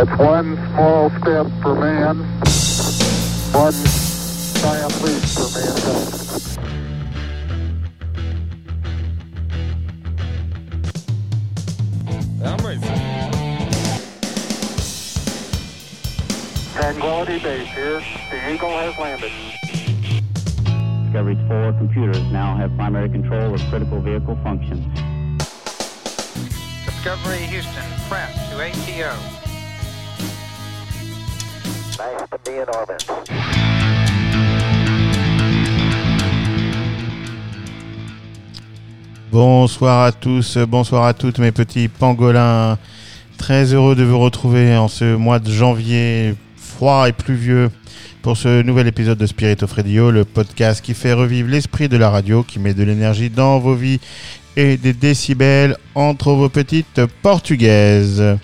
It's one small step for man, one giant leap for mankind. I'm ready. Tranquility Base here. The Eagle has landed. Discovery's four computers now have primary control of critical vehicle functions. Discovery Houston, press to ATO. Bonsoir à tous, bonsoir à toutes mes petits pangolins. Très heureux de vous retrouver en ce mois de janvier froid et pluvieux pour ce nouvel épisode de Spirit of Radio, le podcast qui fait revivre l'esprit de la radio, qui met de l'énergie dans vos vies et des décibels entre vos petites portugaises.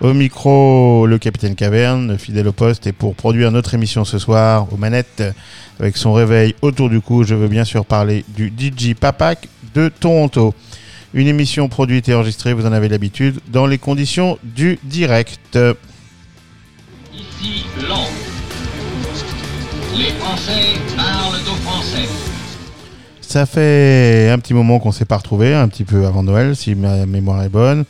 Au micro, le capitaine Caverne, fidèle au poste, et pour produire notre émission ce soir, aux manettes, avec son réveil autour du cou, je veux bien sûr parler du DJ Papak de Toronto. Une émission produite et enregistrée, vous en avez l'habitude, dans les conditions du direct. Ici Londres. Les Français parlent aux Français. Ça fait un petit moment qu'on s'est pas retrouvé, un petit peu avant Noël, si ma mémoire est bonne,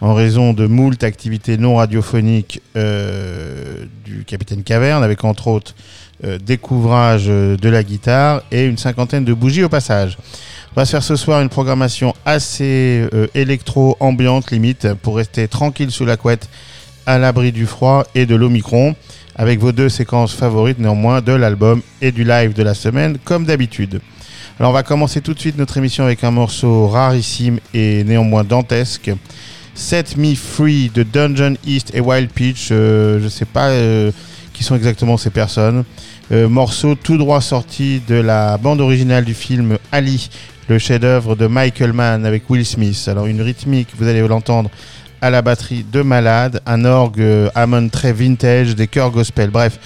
en raison de moult activités non radiophoniques euh, du Capitaine Caverne, avec entre autres euh, découvrage euh, de la guitare et une cinquantaine de bougies au passage. On va se faire ce soir une programmation assez électro-ambiante limite pour rester tranquille sous la couette à l'abri du froid et de l'Omicron avec vos deux séquences favorites néanmoins de l'album et du live de la semaine comme d'habitude. Alors on va commencer tout de suite notre émission avec un morceau rarissime et néanmoins dantesque. Set Me Free de Dungeon East et Wild Peach. Euh, je sais pas euh, qui sont exactement ces personnes. Euh, morceau tout droit sorti de la bande originale du film Ali, le chef-d'œuvre de Michael Mann avec Will Smith. Alors une rythmique, vous allez l'entendre à la batterie de malade, un orgue Hammond très vintage, des chœurs gospel. Bref,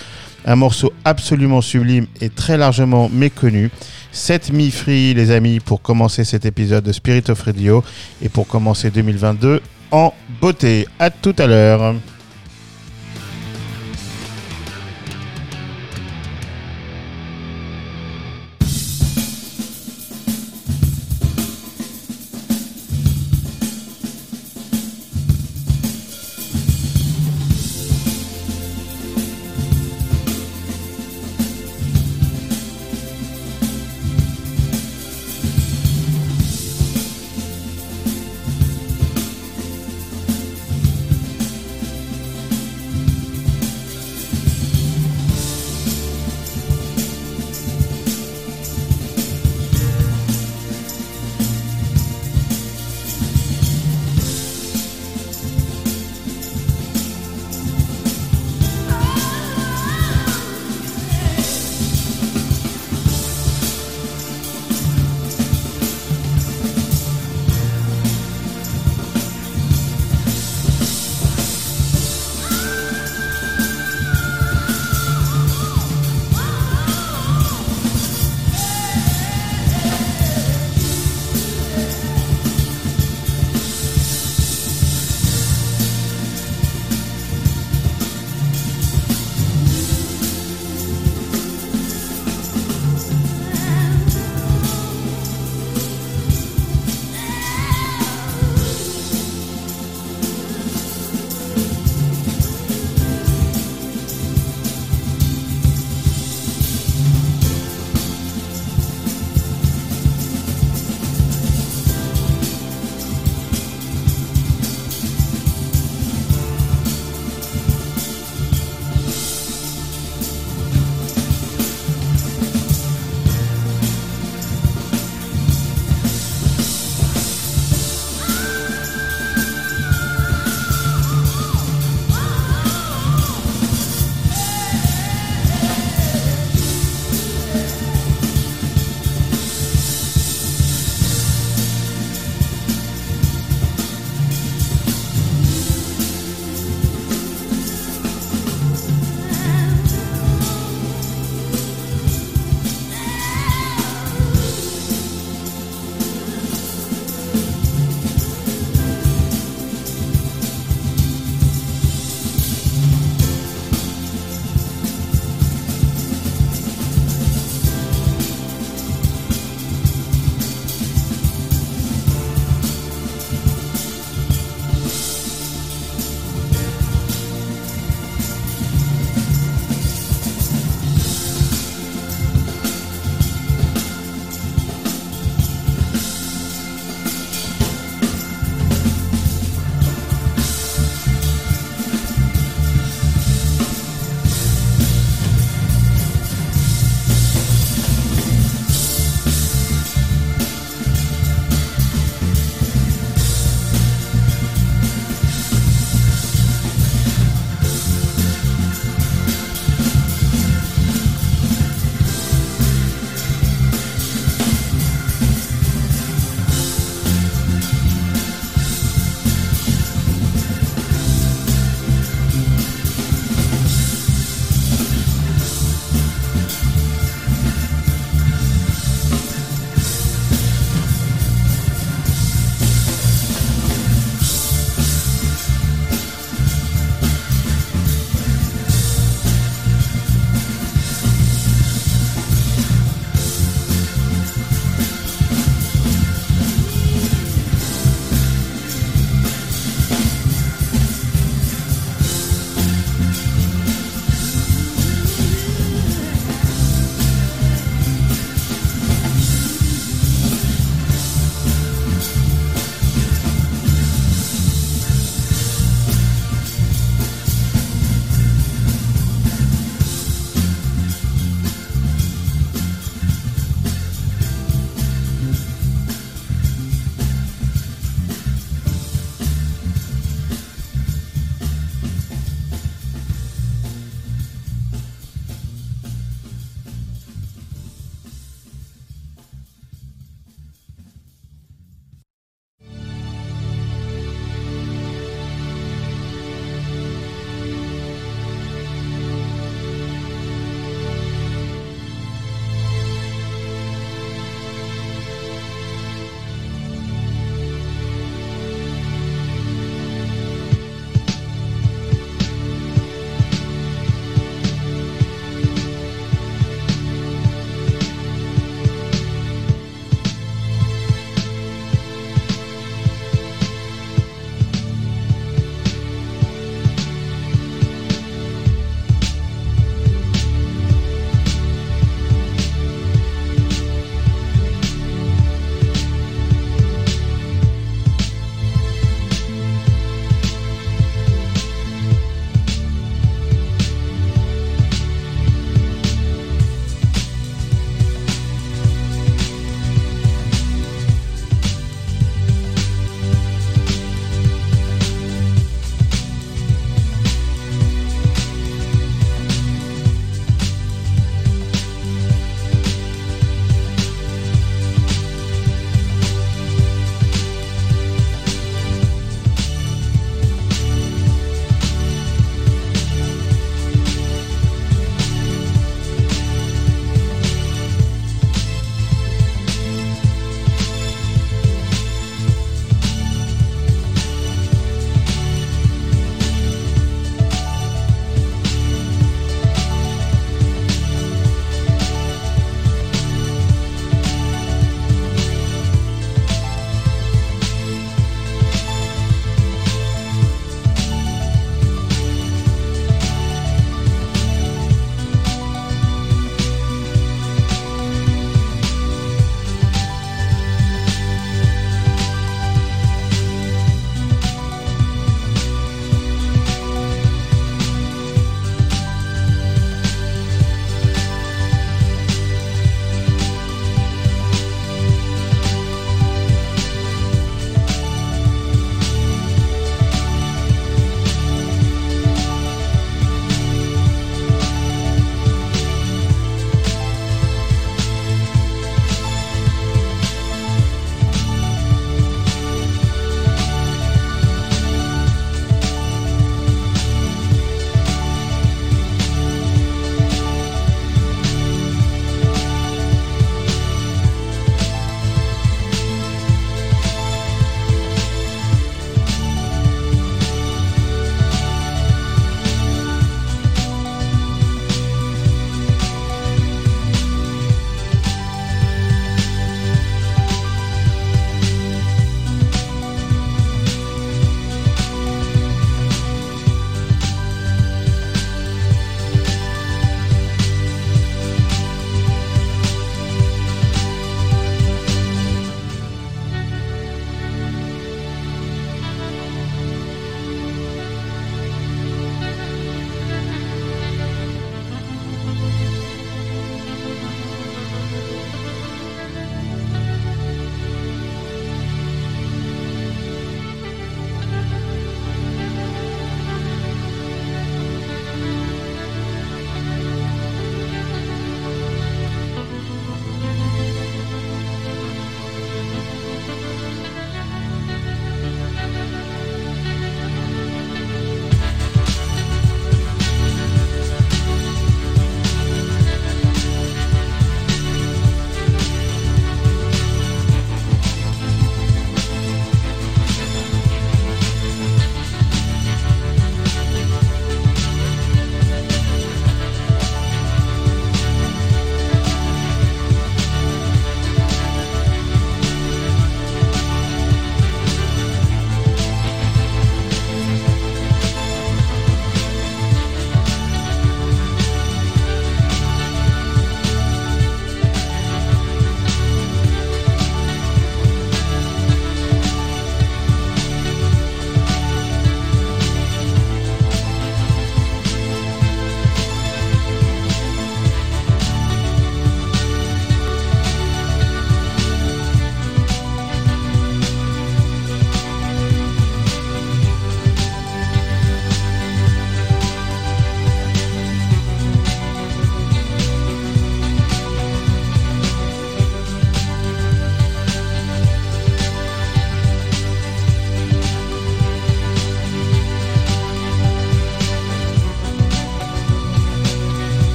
un morceau absolument sublime et très largement méconnu. Set Me Free, les amis, pour commencer cet épisode de Spirit of Radio et pour commencer 2022 en beauté. À tout à l'heure.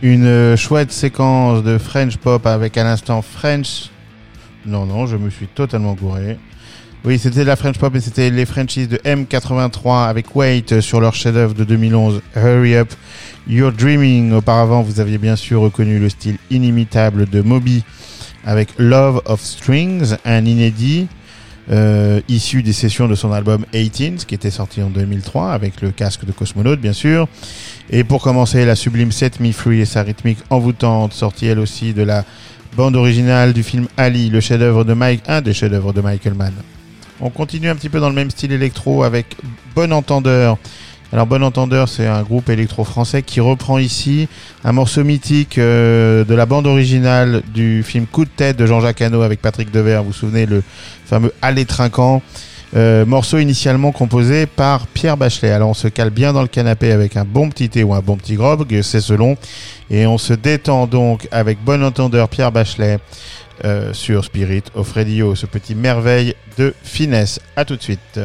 Une chouette séquence de French pop avec à l'instant French. Non, non, je me suis totalement gouré. Oui, c'était la French pop et c'était les Frenchies de M83 avec Wait sur leur chef-d'œuvre de 2011, Hurry Up, You're Dreaming. Auparavant, vous aviez bien sûr reconnu le style inimitable de Moby avec Love of Strings, un inédit euh, issu des sessions de son album 18 qui était sorti en 2003 avec le casque de cosmonaute bien sûr. Et pour commencer, la sublime Set Me Free et sa rythmique envoûtante, sortie elle aussi de la bande originale du film Ali, le chef-d'œuvre de Mike, un des chefs-d'œuvre de Michael Mann. On continue un petit peu dans le même style électro avec Bon Entendeur. Alors Bon Entendeur, c'est un groupe électro français qui reprend ici un morceau mythique euh, de la bande originale du film Coup de tête de Jean-Jacques Hano avec Patrick Devers. Vous vous souvenez le fameux Aller trinquant. Euh, morceau initialement composé par Pierre Bachelet. Alors on se cale bien dans le canapé avec un bon petit thé ou un bon petit grog, c'est selon. Et on se détend donc avec bon entendeur Pierre Bachelet euh, sur Spirit Fredio, ce petit merveille de finesse. À tout de suite.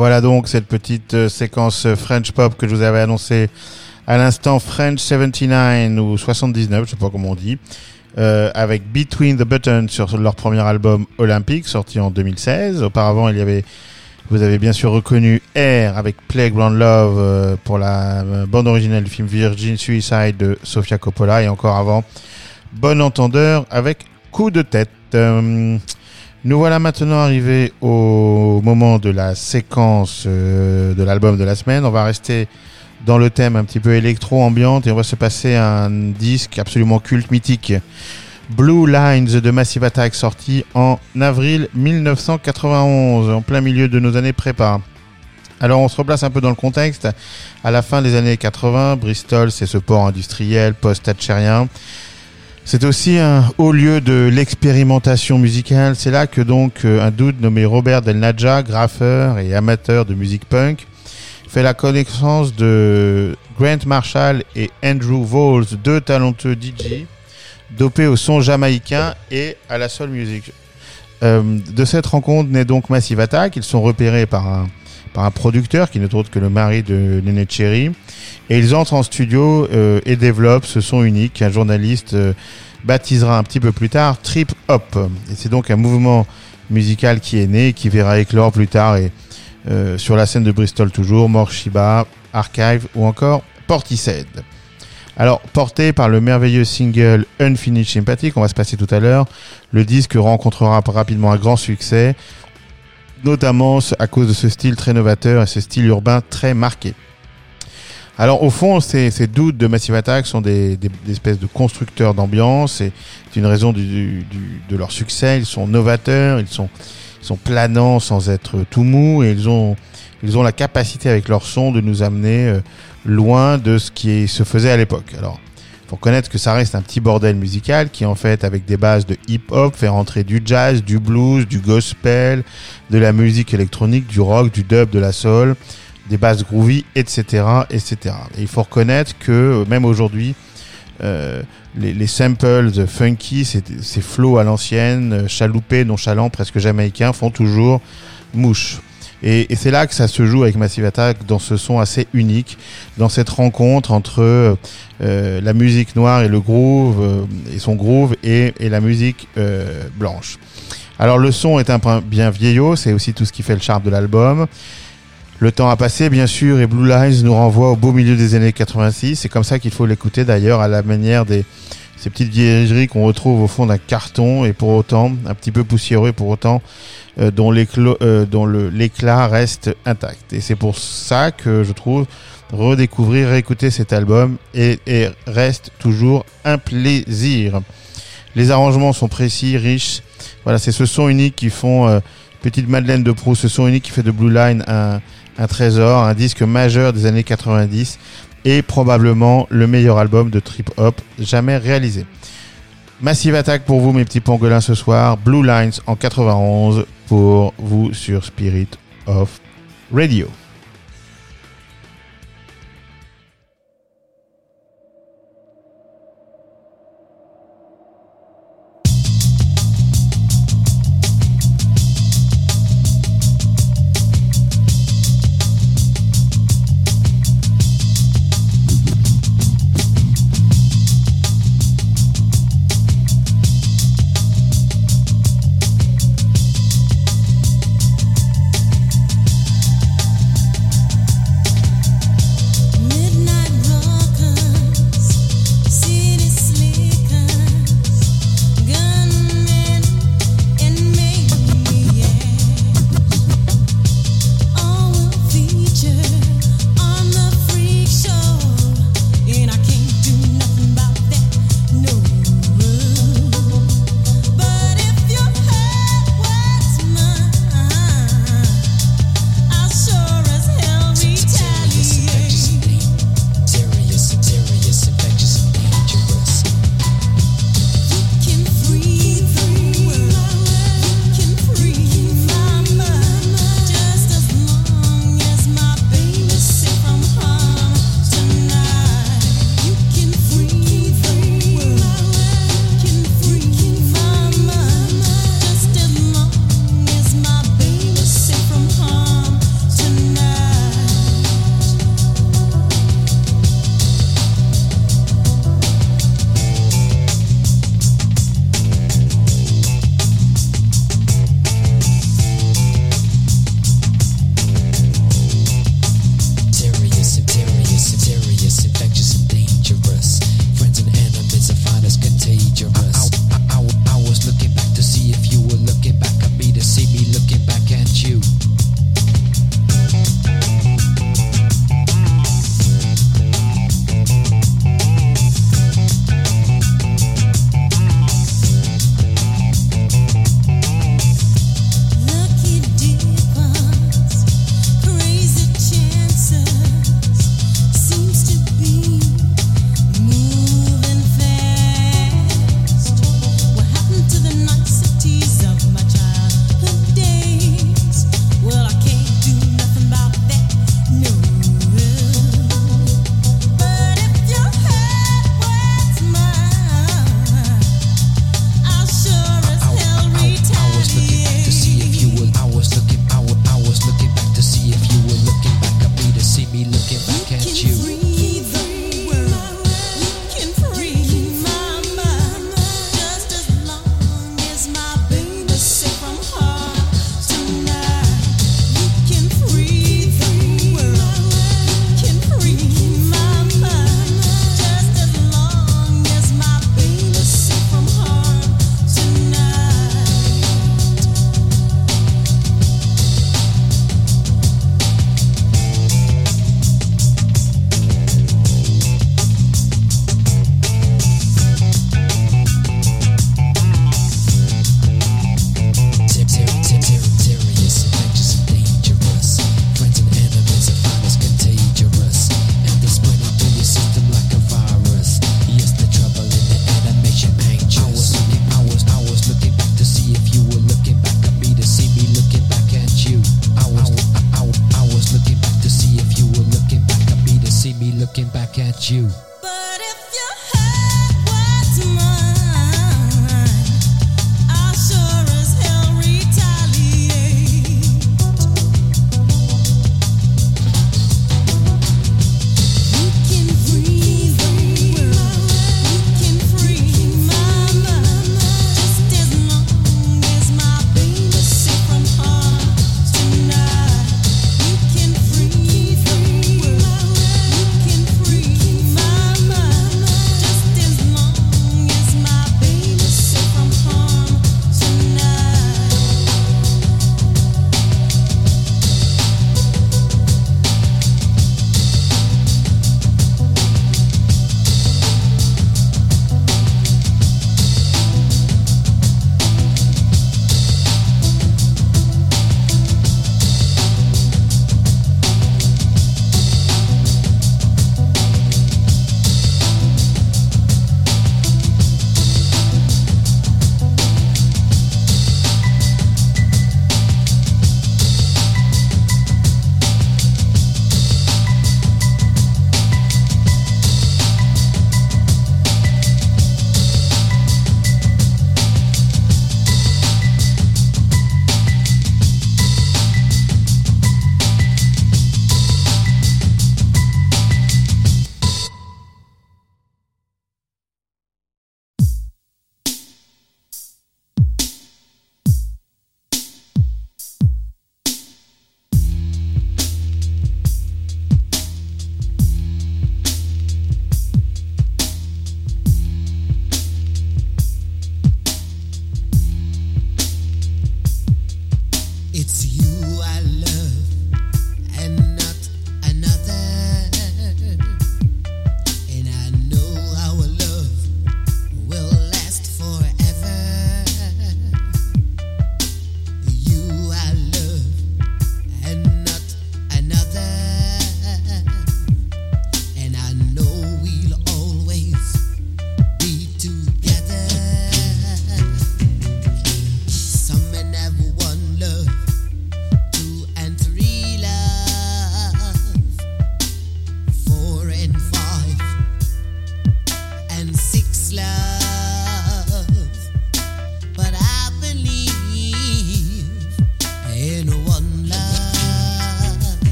Voilà donc cette petite euh, séquence euh, French pop que je vous avais annoncé à l'instant French 79 ou 79, je sais pas comment on dit, euh, avec Between the Buttons sur leur premier album Olympique sorti en 2016. Auparavant, il y avait, vous avez bien sûr reconnu Air avec Playground Love pour la bande originale du film Virgin Suicide de Sofia Coppola et encore avant Bon Entendeur avec Coup de tête. Nous voilà maintenant arrivés au moment de la séquence euh, de l'album de la semaine. On va rester dans le thème un petit peu électro-ambiante et on va se passer un disque absolument culte, mythique. Blue Lines de Massive Attack sorti en avril 1991, en plein milieu de nos années prépa. Alors on se replace un peu dans le contexte. À la fin des années 80, Bristol, c'est ce port industriel post-thatcherien. C'est aussi un haut lieu de l'expérimentation musicale. C'est là que donc euh, un dude nommé Robert Del Nadja, graffeur et amateur de musique punk, fait la connaissance de Grant Marshall et Andrew Voles, deux talentueux DJ, dopés au son jamaïcain et à la soul music. Euh, de cette rencontre naît donc Massive Attack. Ils sont repérés par un, par un producteur qui n'est autre que le mari de Nene Cherry. Et ils entrent en studio euh, et développent ce son unique qu'un journaliste euh, baptisera un petit peu plus tard Trip Hop. Et c'est donc un mouvement musical qui est né, et qui verra éclore plus tard et euh, sur la scène de Bristol toujours, Morshiba, Archive ou encore Portishead. Alors, porté par le merveilleux single Unfinished Sympathy, qu'on va se passer tout à l'heure, le disque rencontrera rapidement un grand succès, notamment à cause de ce style très novateur et ce style urbain très marqué. Alors au fond, ces, doutes de Massive Attack sont des, espèces de constructeurs d'ambiance et c'est une raison de leur succès. Ils sont novateurs, ils sont, planants sans être tout mous et ils ont, la capacité avec leur son de nous amener euh, loin de ce qui se faisait à l'époque. Faut reconnaître que ça reste un petit bordel musical qui en fait avec des bases de hip-hop fait rentrer du jazz, du blues, du gospel, de la musique électronique, du rock, du dub, de la soul, des bases groovy, etc., etc. Et il faut reconnaître que même aujourd'hui, euh, les, les samples funky, ces, ces flows à l'ancienne, euh, chaloupés, nonchalants, presque jamaïcains, font toujours mouche. Et, et c'est là que ça se joue avec Massive Attack dans ce son assez unique, dans cette rencontre entre euh, euh, la musique noire et le groove, euh, et son groove, et, et la musique euh, blanche. Alors le son est un peu bien vieillot, c'est aussi tout ce qui fait le charme de l'album. Le temps a passé, bien sûr, et Blue Lines nous renvoie au beau milieu des années 86. C'est comme ça qu'il faut l'écouter, d'ailleurs, à la manière des ces petites vieilleries qu'on retrouve au fond d'un carton, et pour autant, un petit peu poussiéreux, pour autant, euh, dont euh, l'éclat reste intact. Et c'est pour ça que je trouve redécouvrir, réécouter cet album et, reste toujours un plaisir. Les arrangements sont précis, riches. Voilà, c'est ce son unique qui font euh, petite Madeleine de Proust, ce son unique qui fait de Blue Line un trésor, un disque majeur des années 90 et probablement le meilleur album de trip hop jamais réalisé. Massive Attack pour vous mes petits pangolins ce soir, Blue Lines en 91 pour vous sur Spirit of Radio.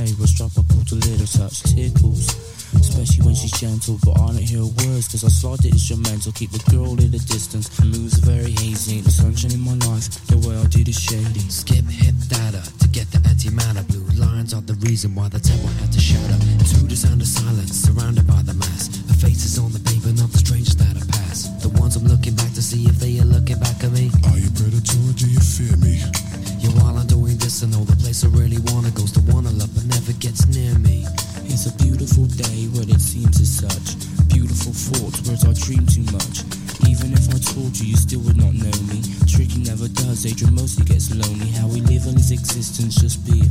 Ashtray, was drop a quarter little touch tickles. Especially when she's gentle, but I don't hear words, cause I slide the instrumental, keep the girl in the distance. Moves are very hazy, ain't the sunshine in my life, the way I did is shady. Skip hip data to get the antimatter. Blue lines are the reason why the temple had to shatter. To the sound of silence, surrounded by the mass. The faces on the paper, not the strangers that I pass. The ones I'm looking back to see if they are looking back at me. Are you predator or do you fear me? While I'm doing this, I know the place I really wanna goes to one I love but never gets near me. It's a beautiful day when it seems as such. Beautiful thoughts, words I dream too much. Even if I told you, you still would not know me. Tricky never does, Adrian mostly gets lonely. How we live on his existence, just being.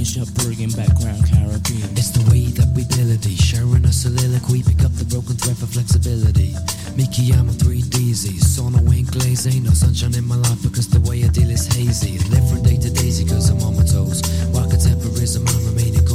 Background Caribbean. It's the way that we melody, sharing a soliloquy, pick up the broken thread for flexibility. Mickey, I'm a 3DZ, sono ain't glaze, ain't no sunshine in my life because the way I deal is hazy. Live from day to daisy cause I'm on my toes. While contemporism, I'm remaining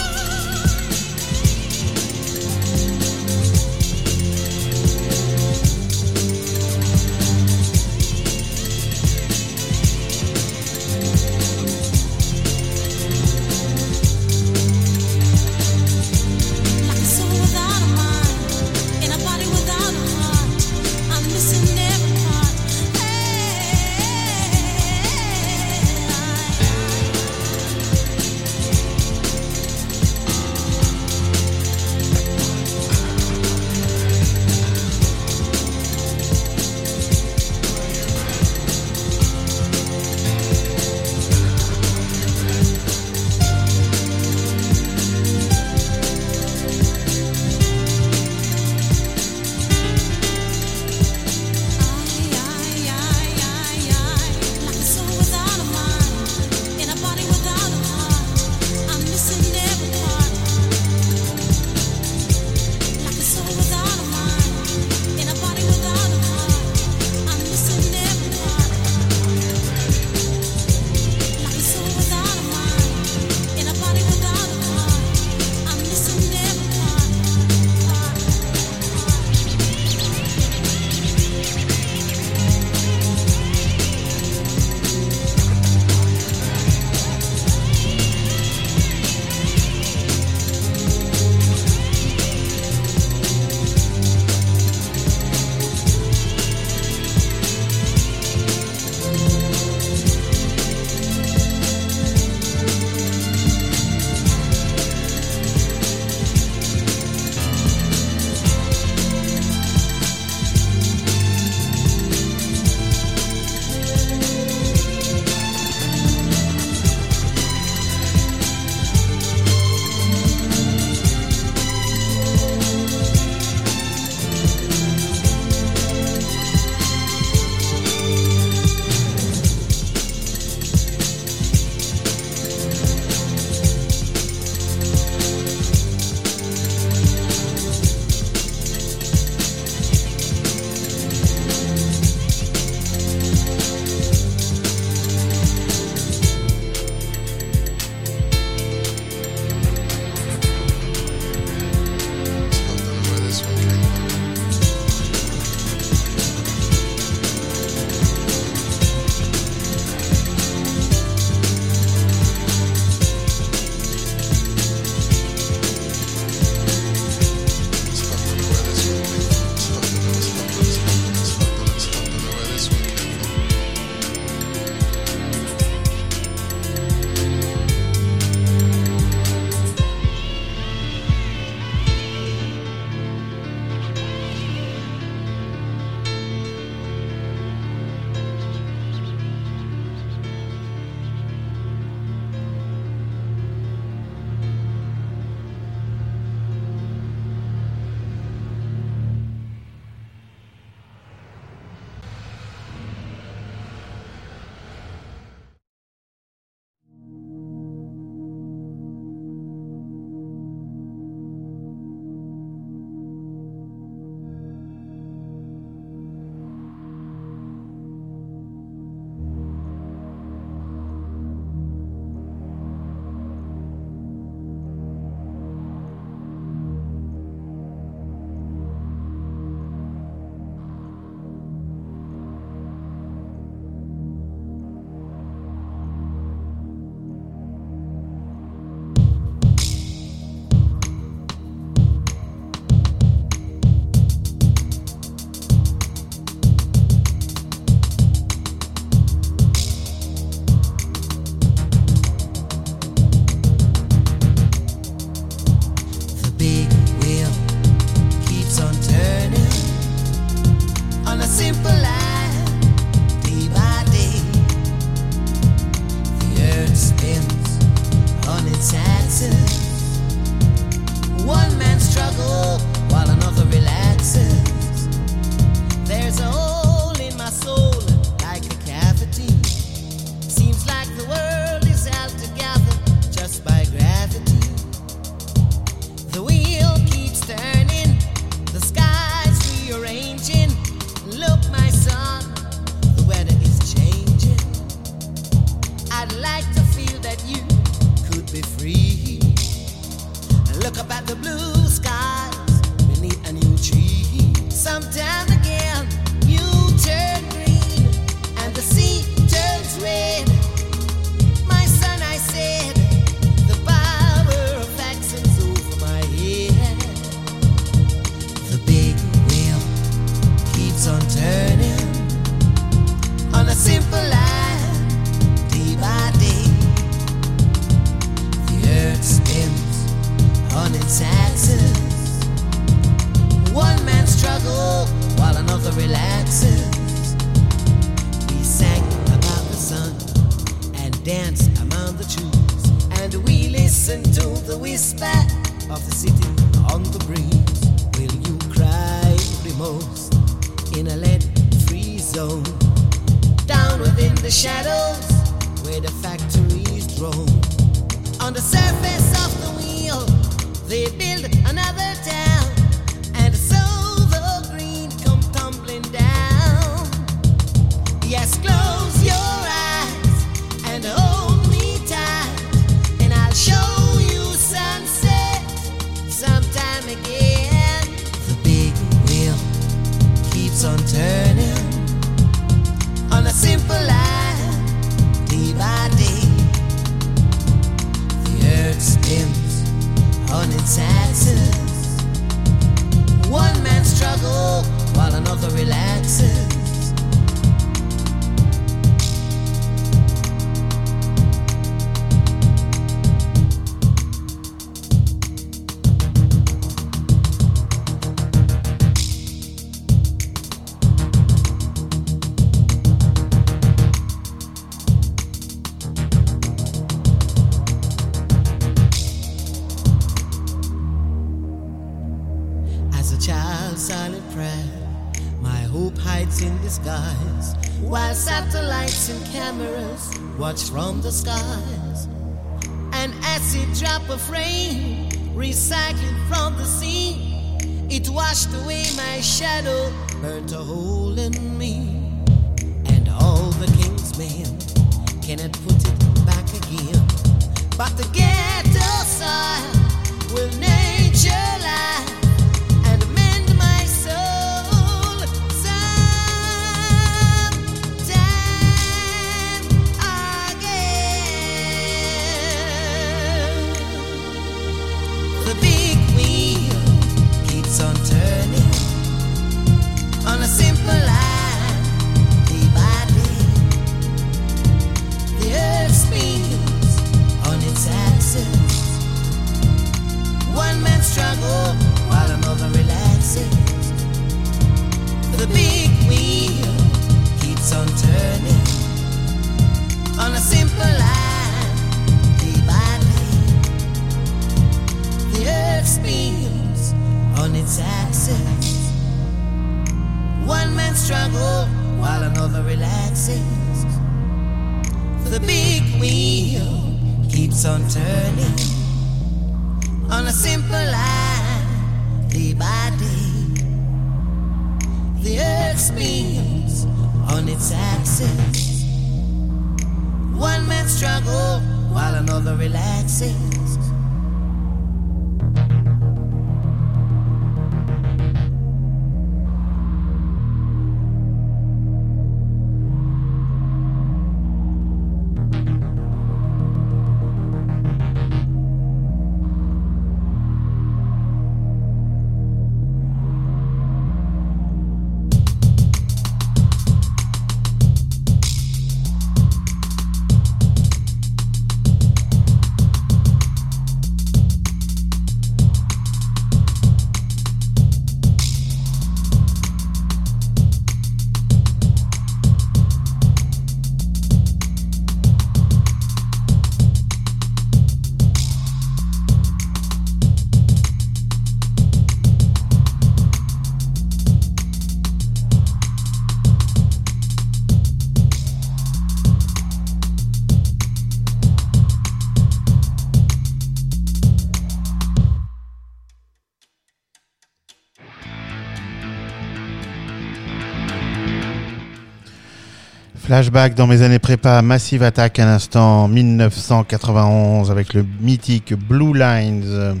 Flashback dans mes années prépa, Massive Attack à l'instant, 1991 avec le mythique Blue Lines.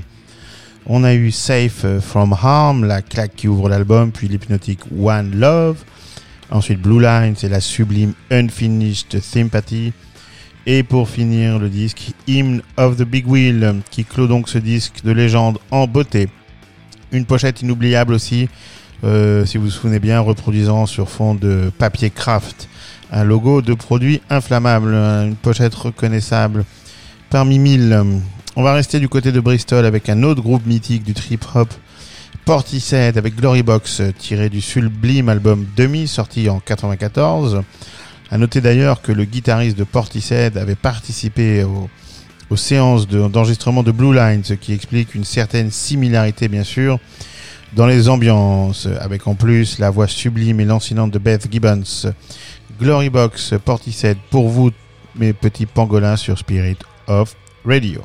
On a eu Safe from Harm, la claque qui ouvre l'album, puis l'hypnotique One Love. Ensuite Blue Lines et la sublime Unfinished Sympathy. Et pour finir le disque Hymn of the Big Wheel qui clôt donc ce disque de légende en beauté. Une pochette inoubliable aussi, euh, si vous vous souvenez bien, reproduisant sur fond de papier craft un logo de produit inflammable, hein, une pochette reconnaissable parmi mille. On va rester du côté de Bristol avec un autre groupe mythique du trip hop, Portishead avec Glory Box, tiré du sublime album Demi sorti en 94. À noter d'ailleurs que le guitariste de Portishead avait participé aux séances d'enregistrement de, de Blue Line, ce qui explique une certaine similarité bien sûr dans les ambiances, avec en plus la voix sublime et lancinante de Beth Gibbons Glory Box Portishead pour vous mes petits pangolins sur Spirit of Radio.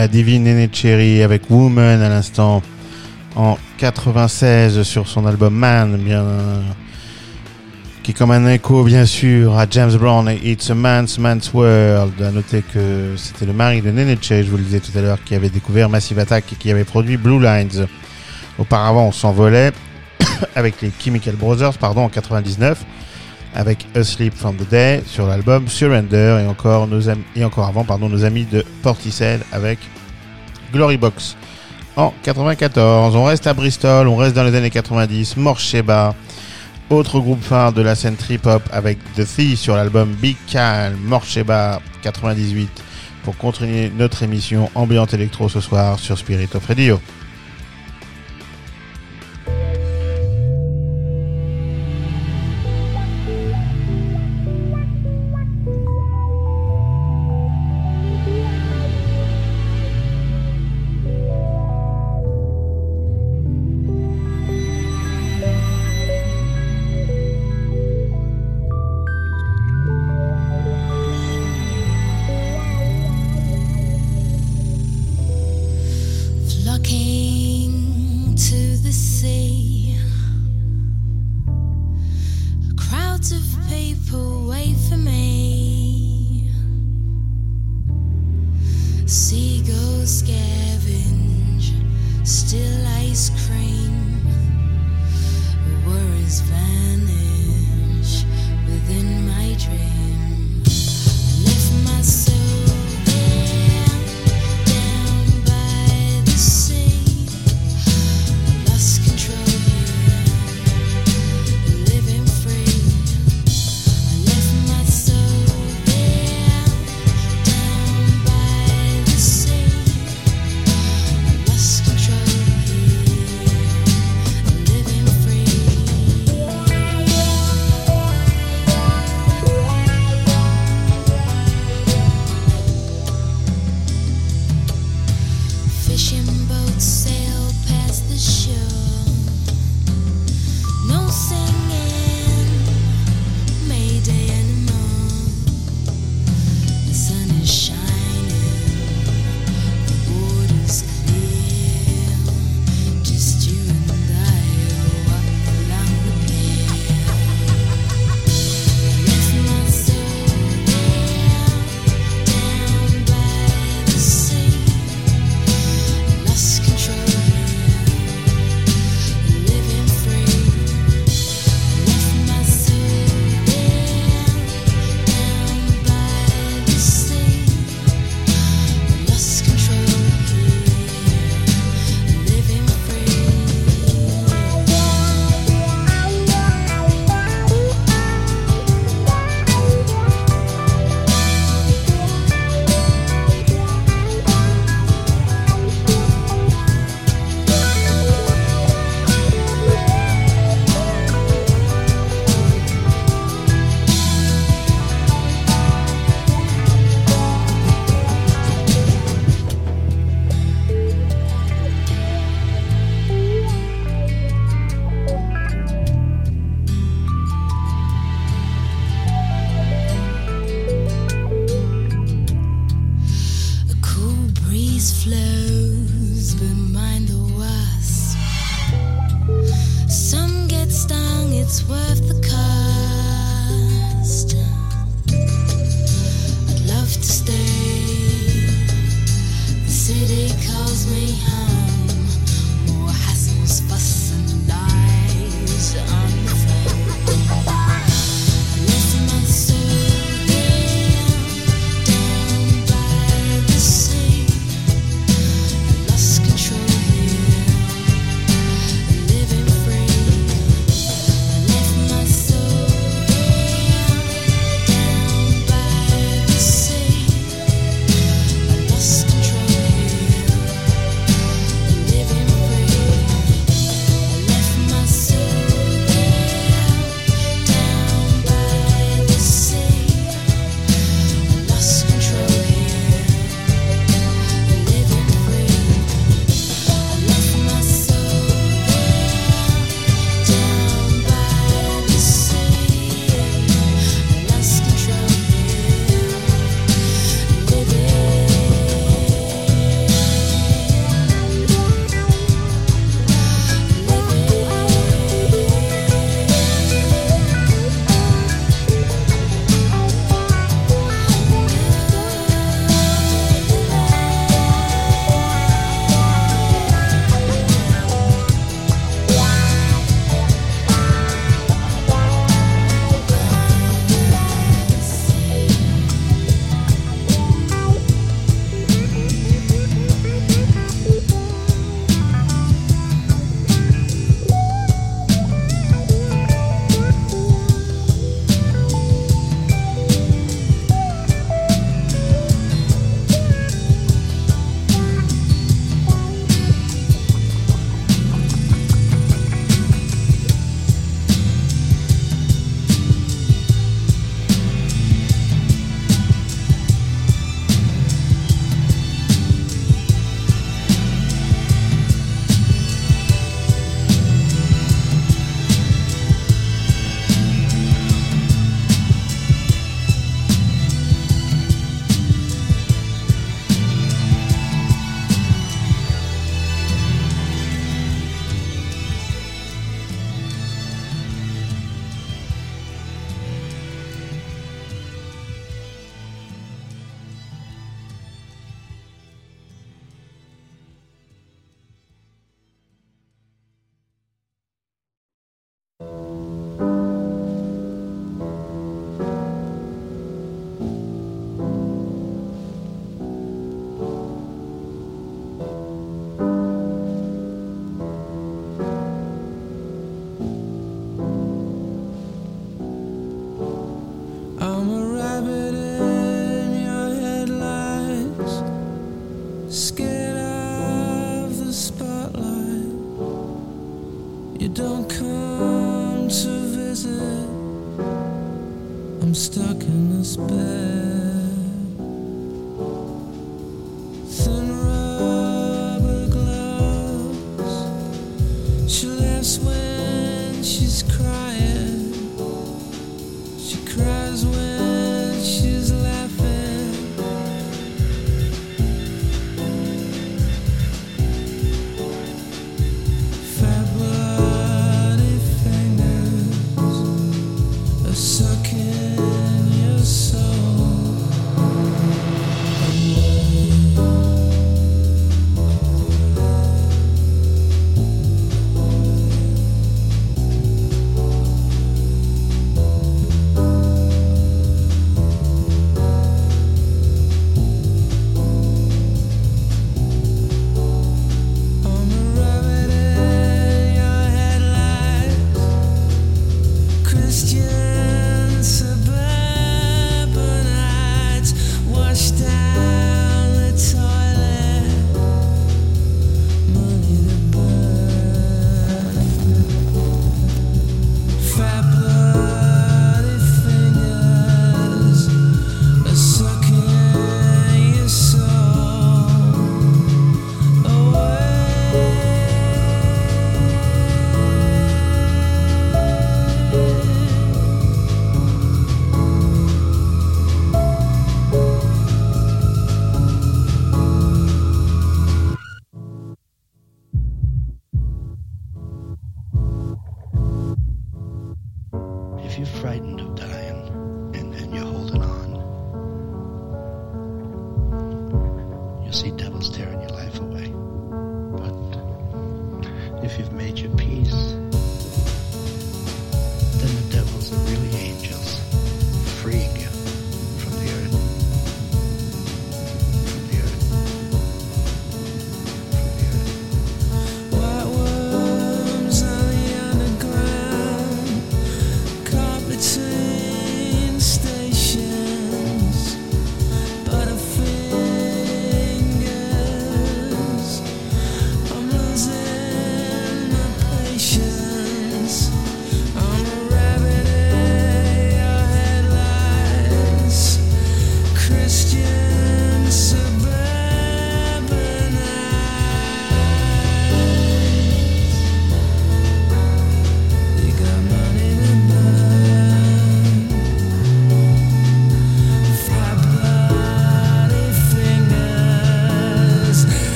La divine Nene avec Woman à l'instant en 96 sur son album Man, bien qui est comme un écho bien sûr à James Brown et It's a Man's Man's World. À noter que c'était le mari de Nene je vous le disais tout à l'heure, qui avait découvert Massive Attack et qui avait produit Blue Lines. Auparavant, on s'envolait avec les Chemical Brothers, pardon, en 99 avec Asleep from the Day sur l'album Surrender et encore nos et encore avant pardon nos amis de Portishead avec Glory Box en 94. On reste à Bristol, on reste dans les années 90, Morsheba, autre groupe phare de la scène trip hop avec The Thief sur l'album Big Calm, Morsheba 98 pour continuer notre émission ambiante électro ce soir sur Spirit of Radio. I'm stuck in this bed.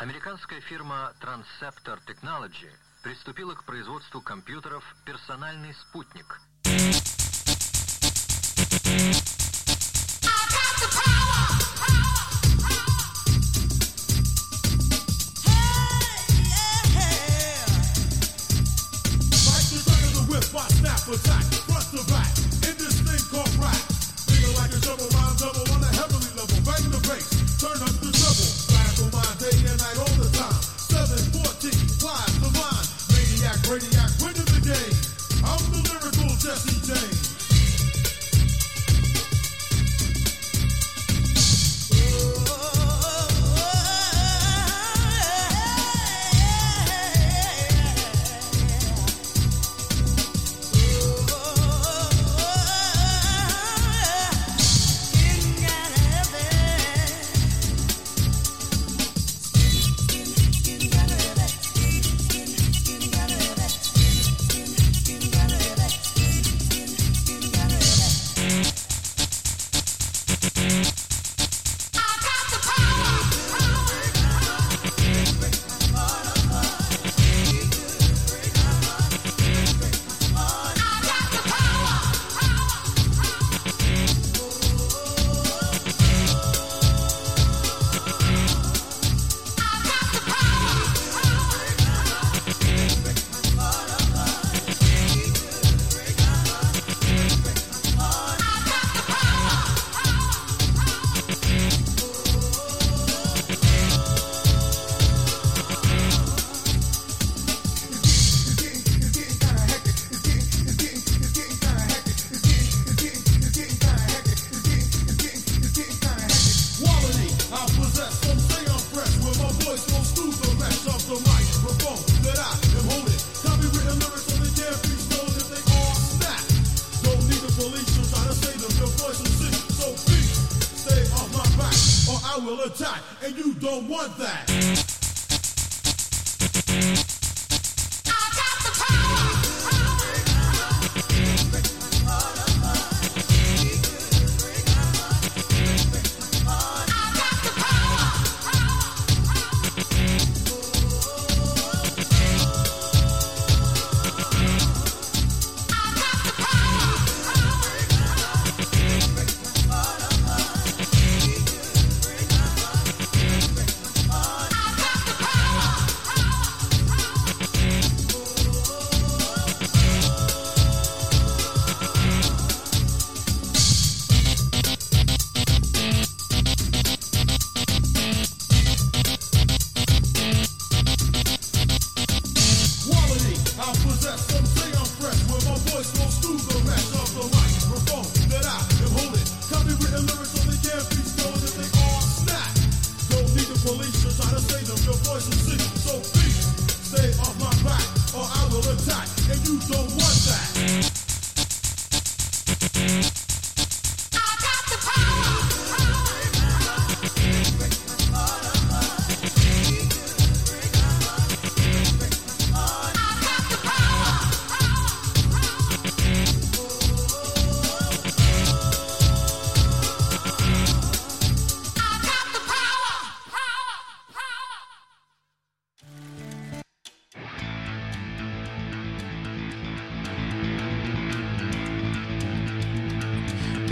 Американская фирма Transceptor Technology приступила к производству компьютеров «Персональный спутник».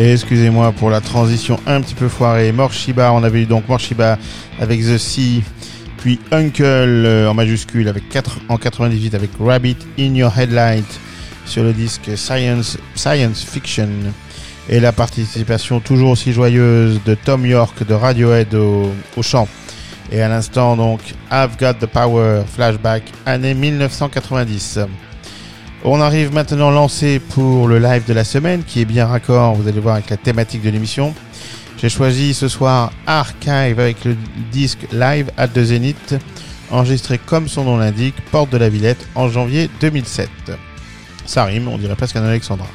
Excusez-moi pour la transition un petit peu foirée. Morshiba, on avait eu donc Morshiba avec The Sea, puis Uncle euh, en majuscule avec 4, en 98 avec Rabbit in Your Headlight sur le disque Science, Science Fiction. Et la participation toujours aussi joyeuse de Tom York de Radiohead au, au chant. Et à l'instant donc I've Got the Power, flashback, année 1990. On arrive maintenant lancé pour le live de la semaine qui est bien raccord, vous allez voir, avec la thématique de l'émission. J'ai choisi ce soir Archive avec le disque Live at the Zénith, enregistré comme son nom l'indique, Porte de la Villette, en janvier 2007. Ça rime, on dirait presque un Alexandra.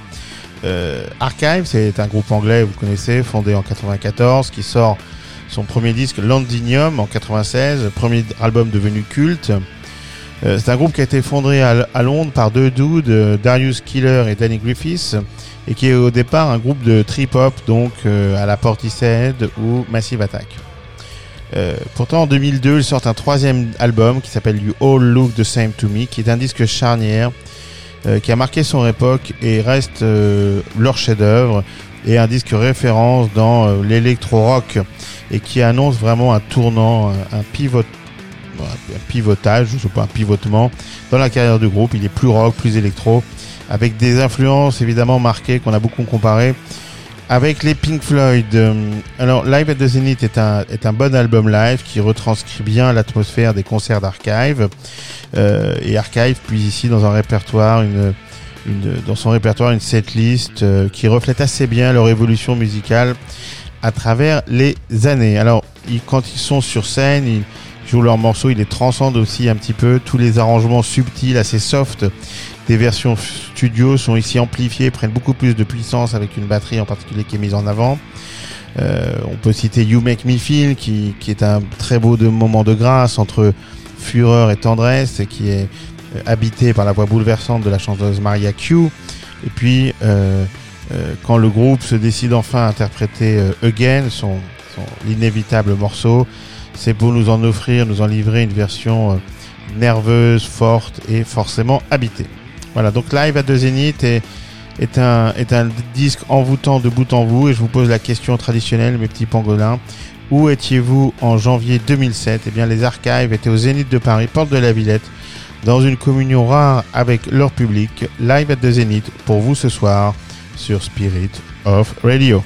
Euh, Archive, c'est un groupe anglais, vous connaissez, fondé en 94, qui sort son premier disque Londinium en 96, premier album devenu culte. Euh, c'est un groupe qui a été fondé à, Londres par deux dudes, euh, Darius Killer et Danny Griffiths, et qui est au départ un groupe de trip-hop, donc euh, à la Portishead ou Massive Attack. Pourtant, en 2002, ils sortent un troisième album qui s'appelle You All Look the Same to Me, qui est un disque charnière, qui a marqué son époque et reste leur chef-d'œuvre et un disque référence dans l'électro-rock et qui annonce vraiment un tournant, un pivot, un pivotage, je sais pas, un pivotement dans la carrière du groupe. Il est plus rock, plus électro, avec des influences évidemment marquées qu'on a beaucoup comparées avec les Pink Floyd. Euh, Alors, Live at the Zenith est un, est un bon album live qui retranscrit bien l'atmosphère des concerts d'Archive. Euh, et Archive puis ici dans un répertoire, une, dans son répertoire, une setlist euh, qui reflète assez bien leur évolution musicale à travers les années. Alors, quand ils sont sur scène, ils jouent leurs morceaux, ils les transcendent aussi un petit peu. Tous les arrangements subtils, assez soft des versions studio sont ici amplifiés, prennent beaucoup plus de puissance avec une batterie en particulier qui est mise en avant. Euh, on peut citer You Make Me Feel qui, est un très beau moment de grâce entre fureur et tendresse et qui est euh, habité par la voix bouleversante de la chanteuse Maria Q. Et puis euh, quand le groupe se décide enfin à interpréter Again, son, son l'inévitable morceau, c'est pour nous en offrir, nous en livrer une version euh, nerveuse, forte et forcément habitée. Voilà, donc Live à deux Zénith est, est, un, est un disque envoûtant de bout en bout et je vous pose la question traditionnelle, mes petits pangolins. Où étiez-vous en janvier 2007 Eh bien, les archives étaient au Zénith de Paris, porte de la Villette, dans une communion rare avec leur public. Live at the Zénith pour vous ce soir sur Spirit of Radio.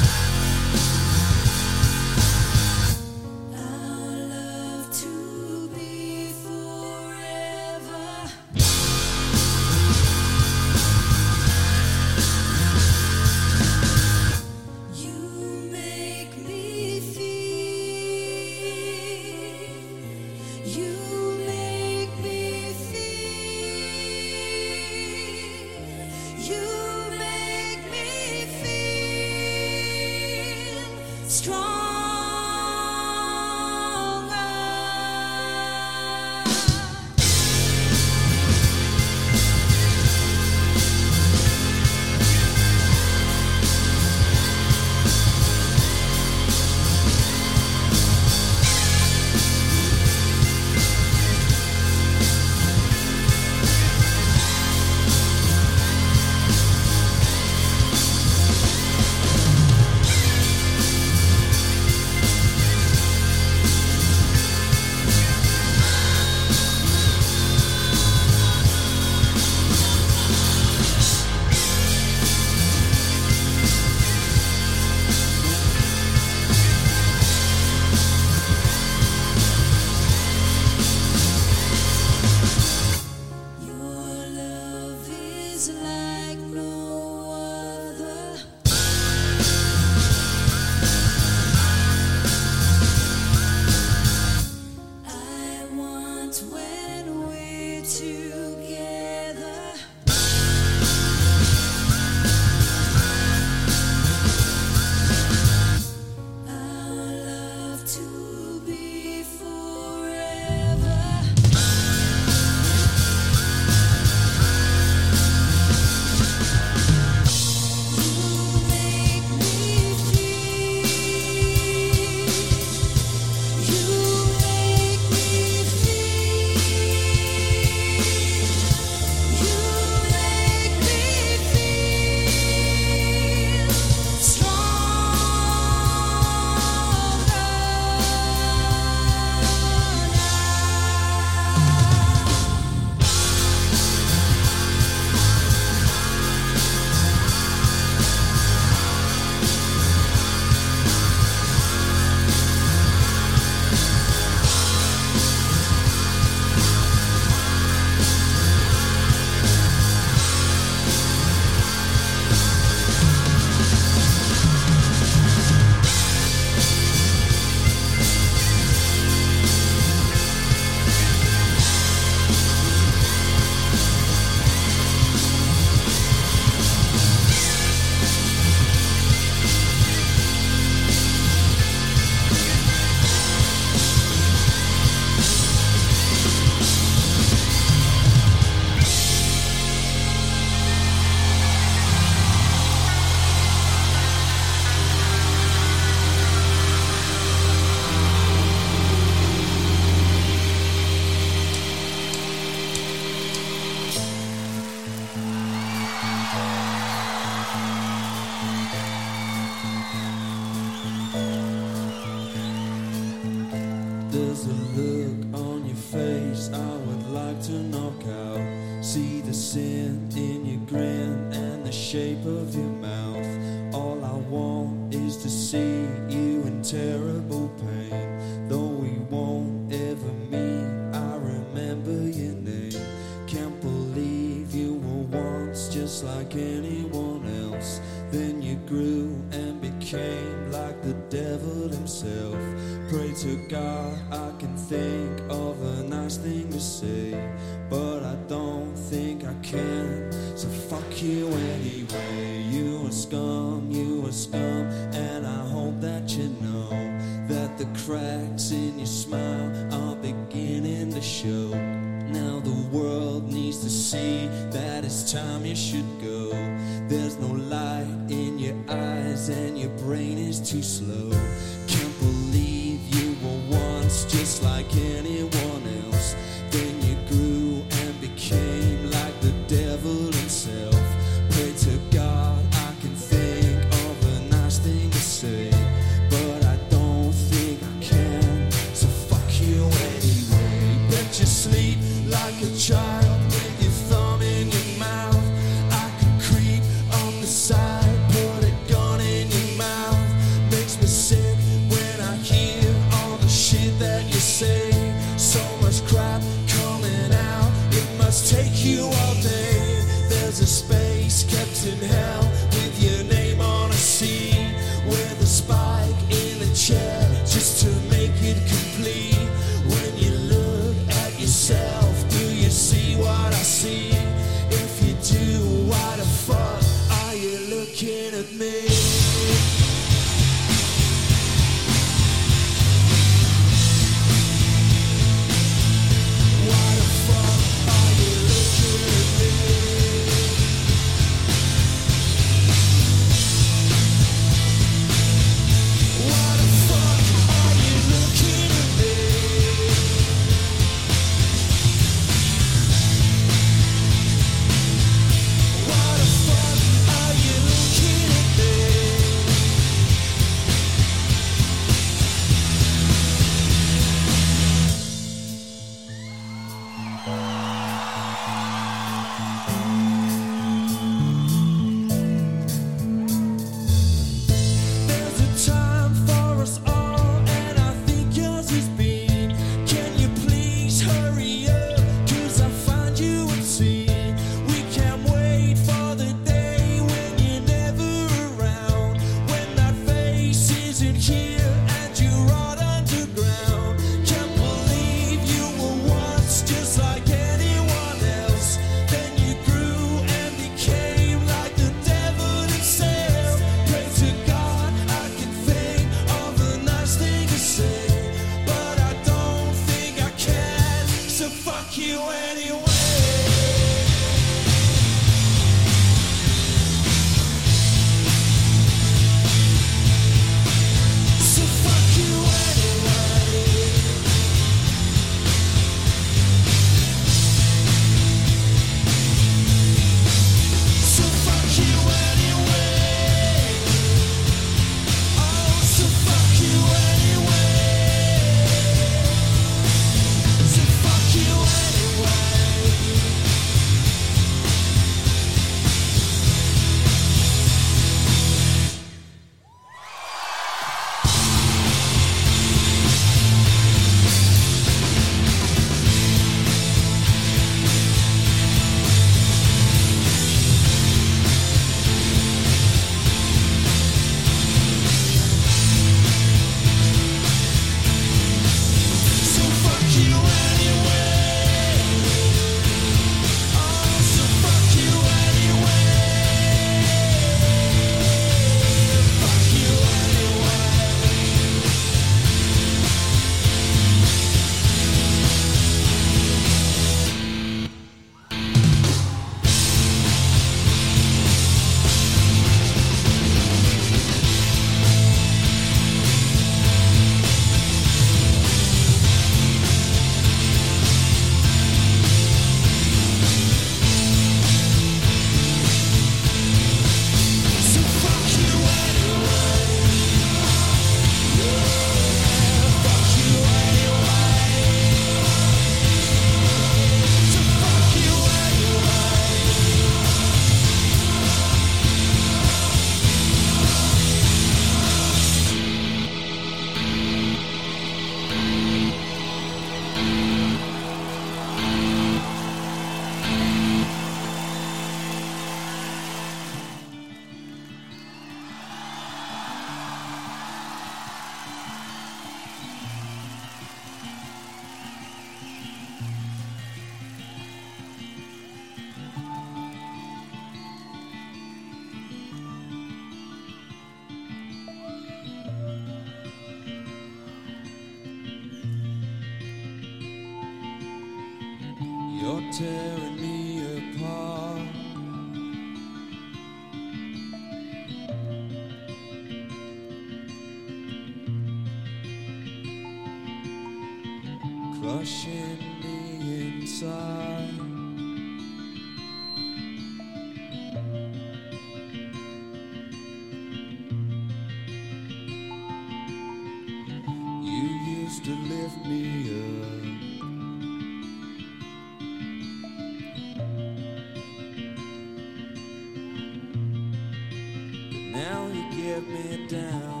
You get me down.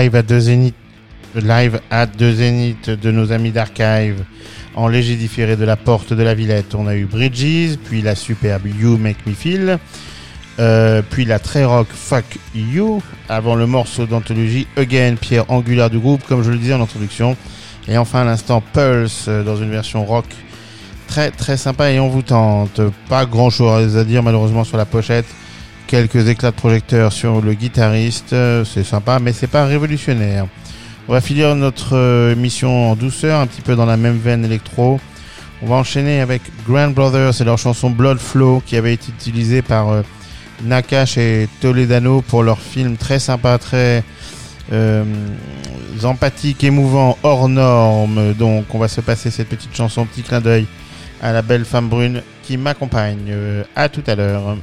Live à deux zénith, de nos amis d'Archive en léger différé de la porte de la Villette. On a eu Bridges, puis la superbe You Make Me Feel, euh, puis la très rock Fuck You, avant le morceau d'anthologie Again, pierre angulaire du groupe, comme je le disais en introduction. Et enfin l'instant Pulse euh, dans une version rock très très sympa et tente. Pas grand chose à dire malheureusement sur la pochette. Quelques éclats de projecteurs sur le guitariste, euh, c'est sympa mais c'est pas révolutionnaire. On va finir notre euh, mission en douceur, un petit peu dans la même veine électro. On va enchaîner avec Grand Brothers et leur chanson Blood Flow qui avait été utilisée par euh, Nakash et Toledano pour leur film très sympa, très empathique, émouvant, hors norme. Donc on va se passer cette petite chanson, petit clin d'œil à la belle femme brune qui m'accompagne. Euh, à tout à l'heure.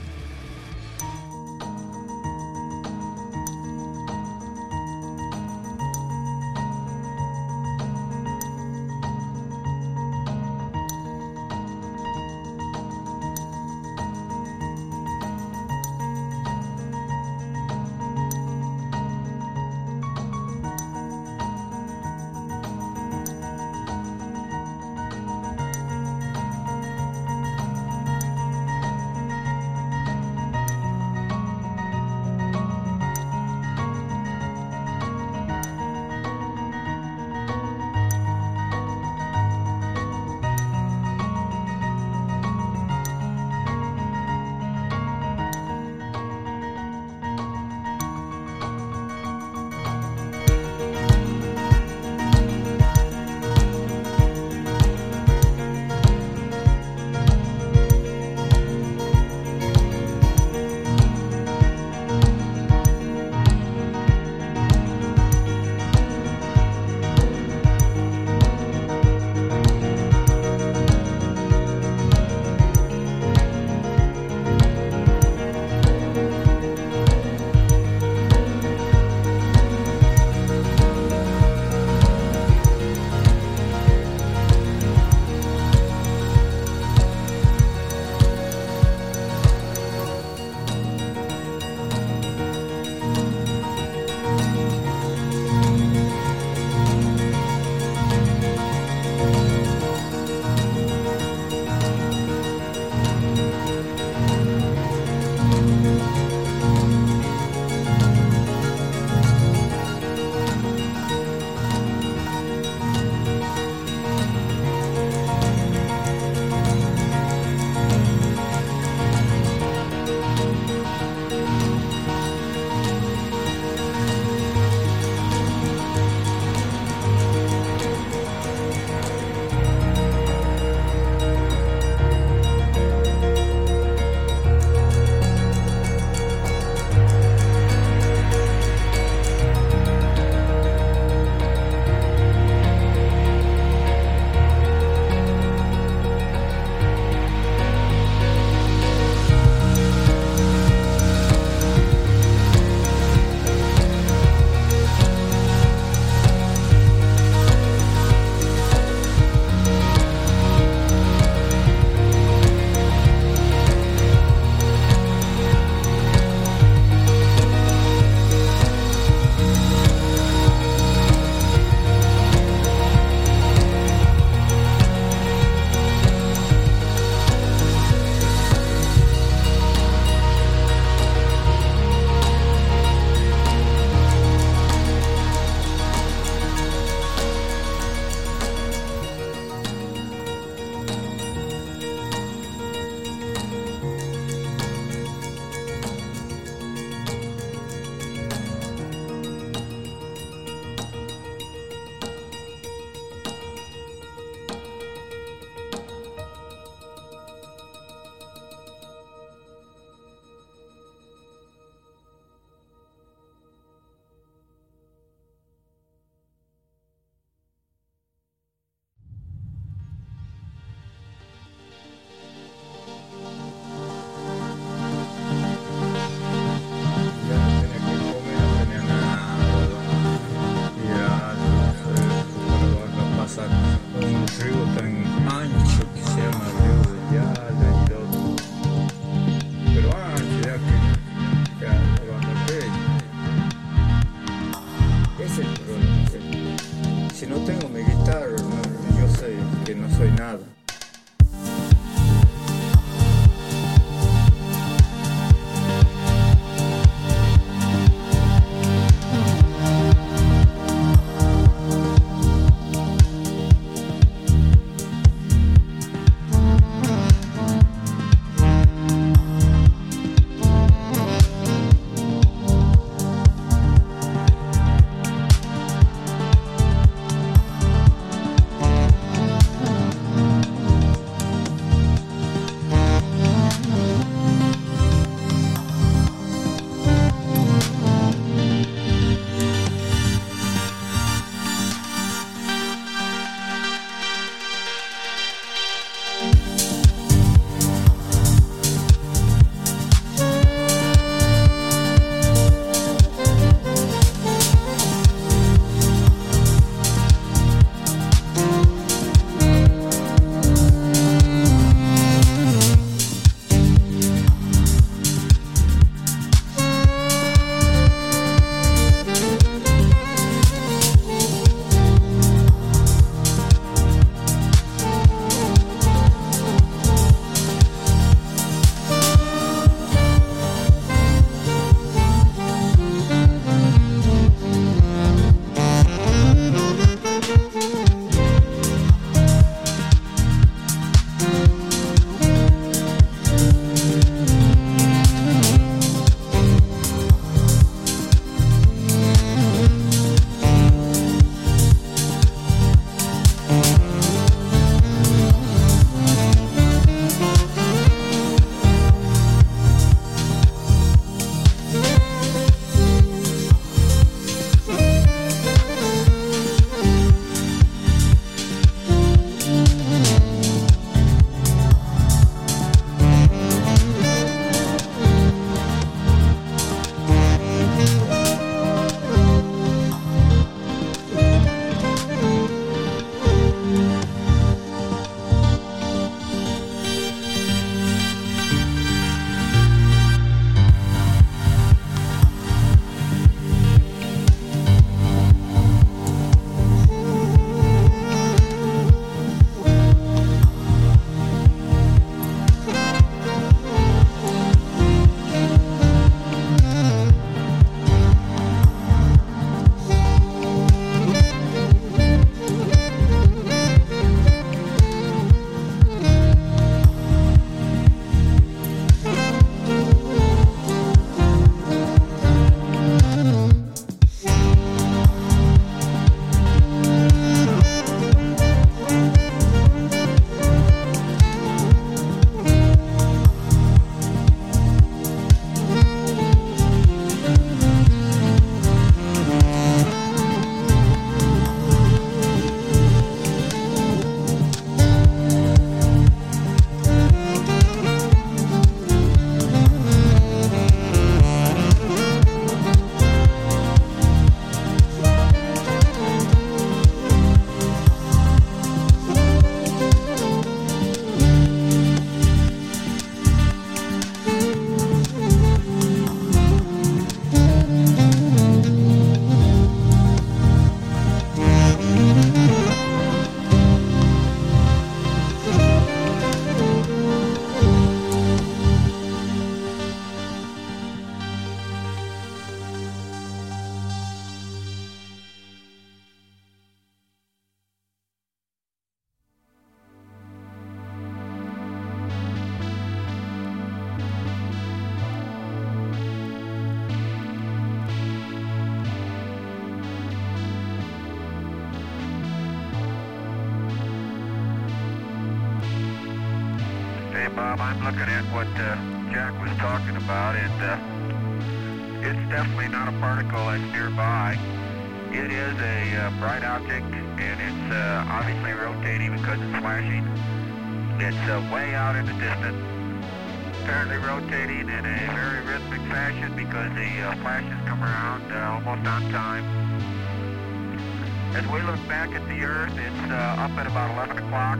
back at the Earth. It's uh, up at about 11 o'clock,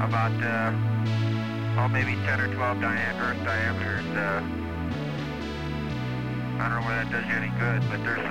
about, uh, well, maybe 10 or 12 dia- Earth diameters. Uh, I don't know whether that does you any good, but there's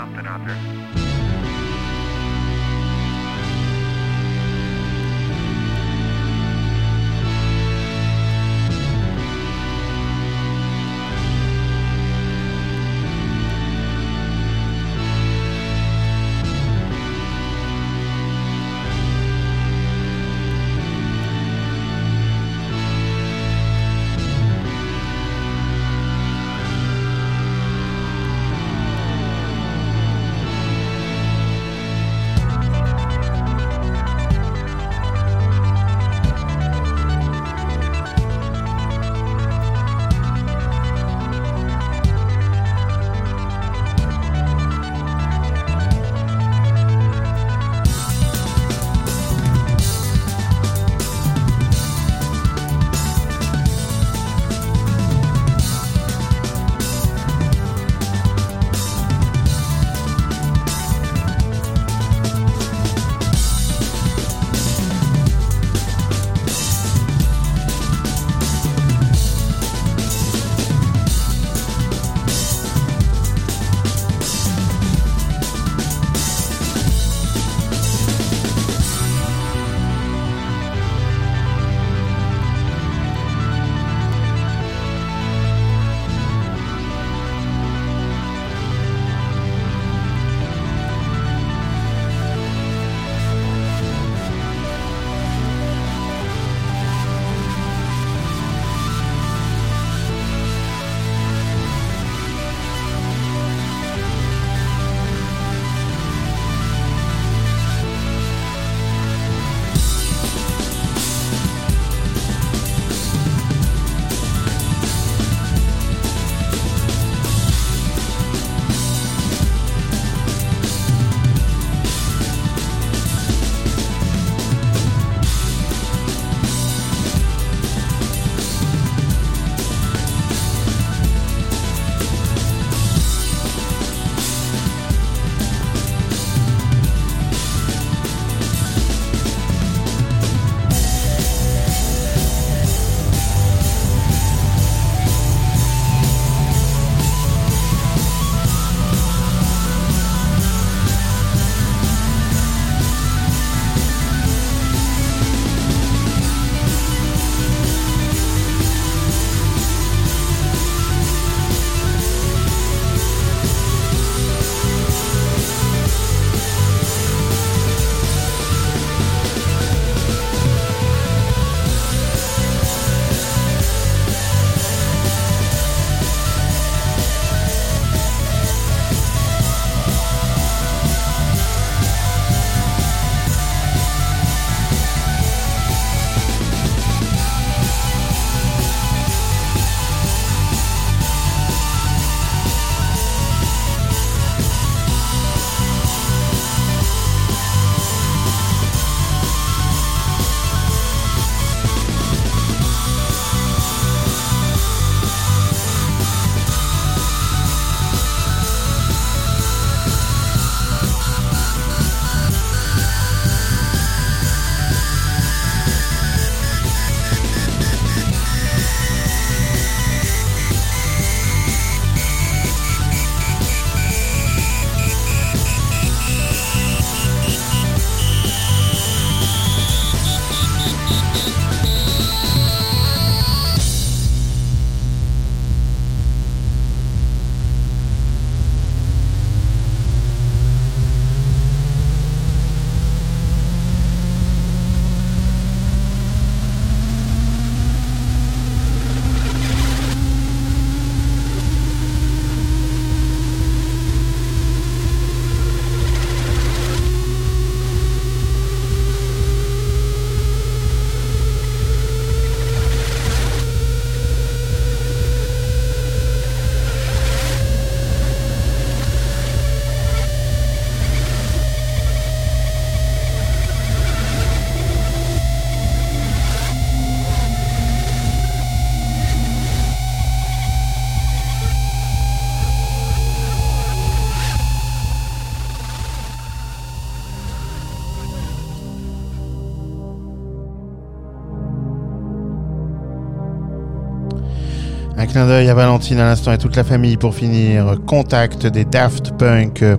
clin d'œil à Valentine à l'instant et toute la famille pour finir. Contact des Daft Punk, euh,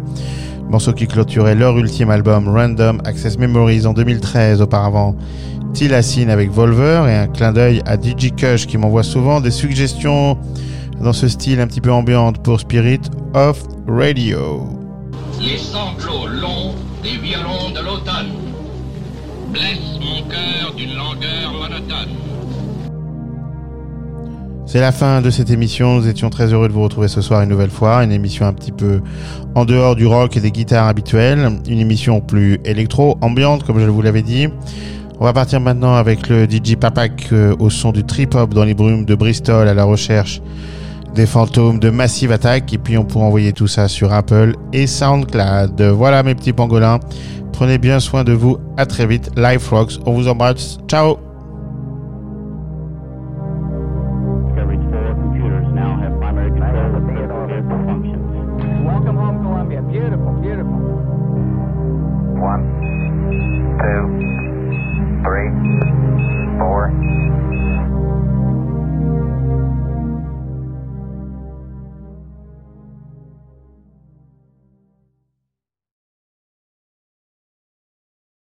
morceau qui clôturait leur ultime album Random Access Memories en 2013 auparavant. Tilacine avec Volver et un clin d'œil à DJ Kush qui m'envoie souvent des suggestions dans ce style un petit peu ambiante pour Spirit of Radio. Les sanglots longs des violons de l'automne blessent mon cœur d'une langueur monotone. C'est la fin de cette émission. Nous étions très heureux de vous retrouver ce soir une nouvelle fois. Une émission un petit peu en dehors du rock et des guitares habituelles. Une émission plus électro, ambiante, comme je vous l'avais dit. On va partir maintenant avec le DJ Papak euh, au son du trip-hop dans les brumes de Bristol à la recherche des fantômes de Massive Attack. Et puis on pourra envoyer tout ça sur Apple et SoundCloud. Voilà mes petits pangolins. Prenez bien soin de vous. À très vite. Life Rocks. On vous embrasse. Ciao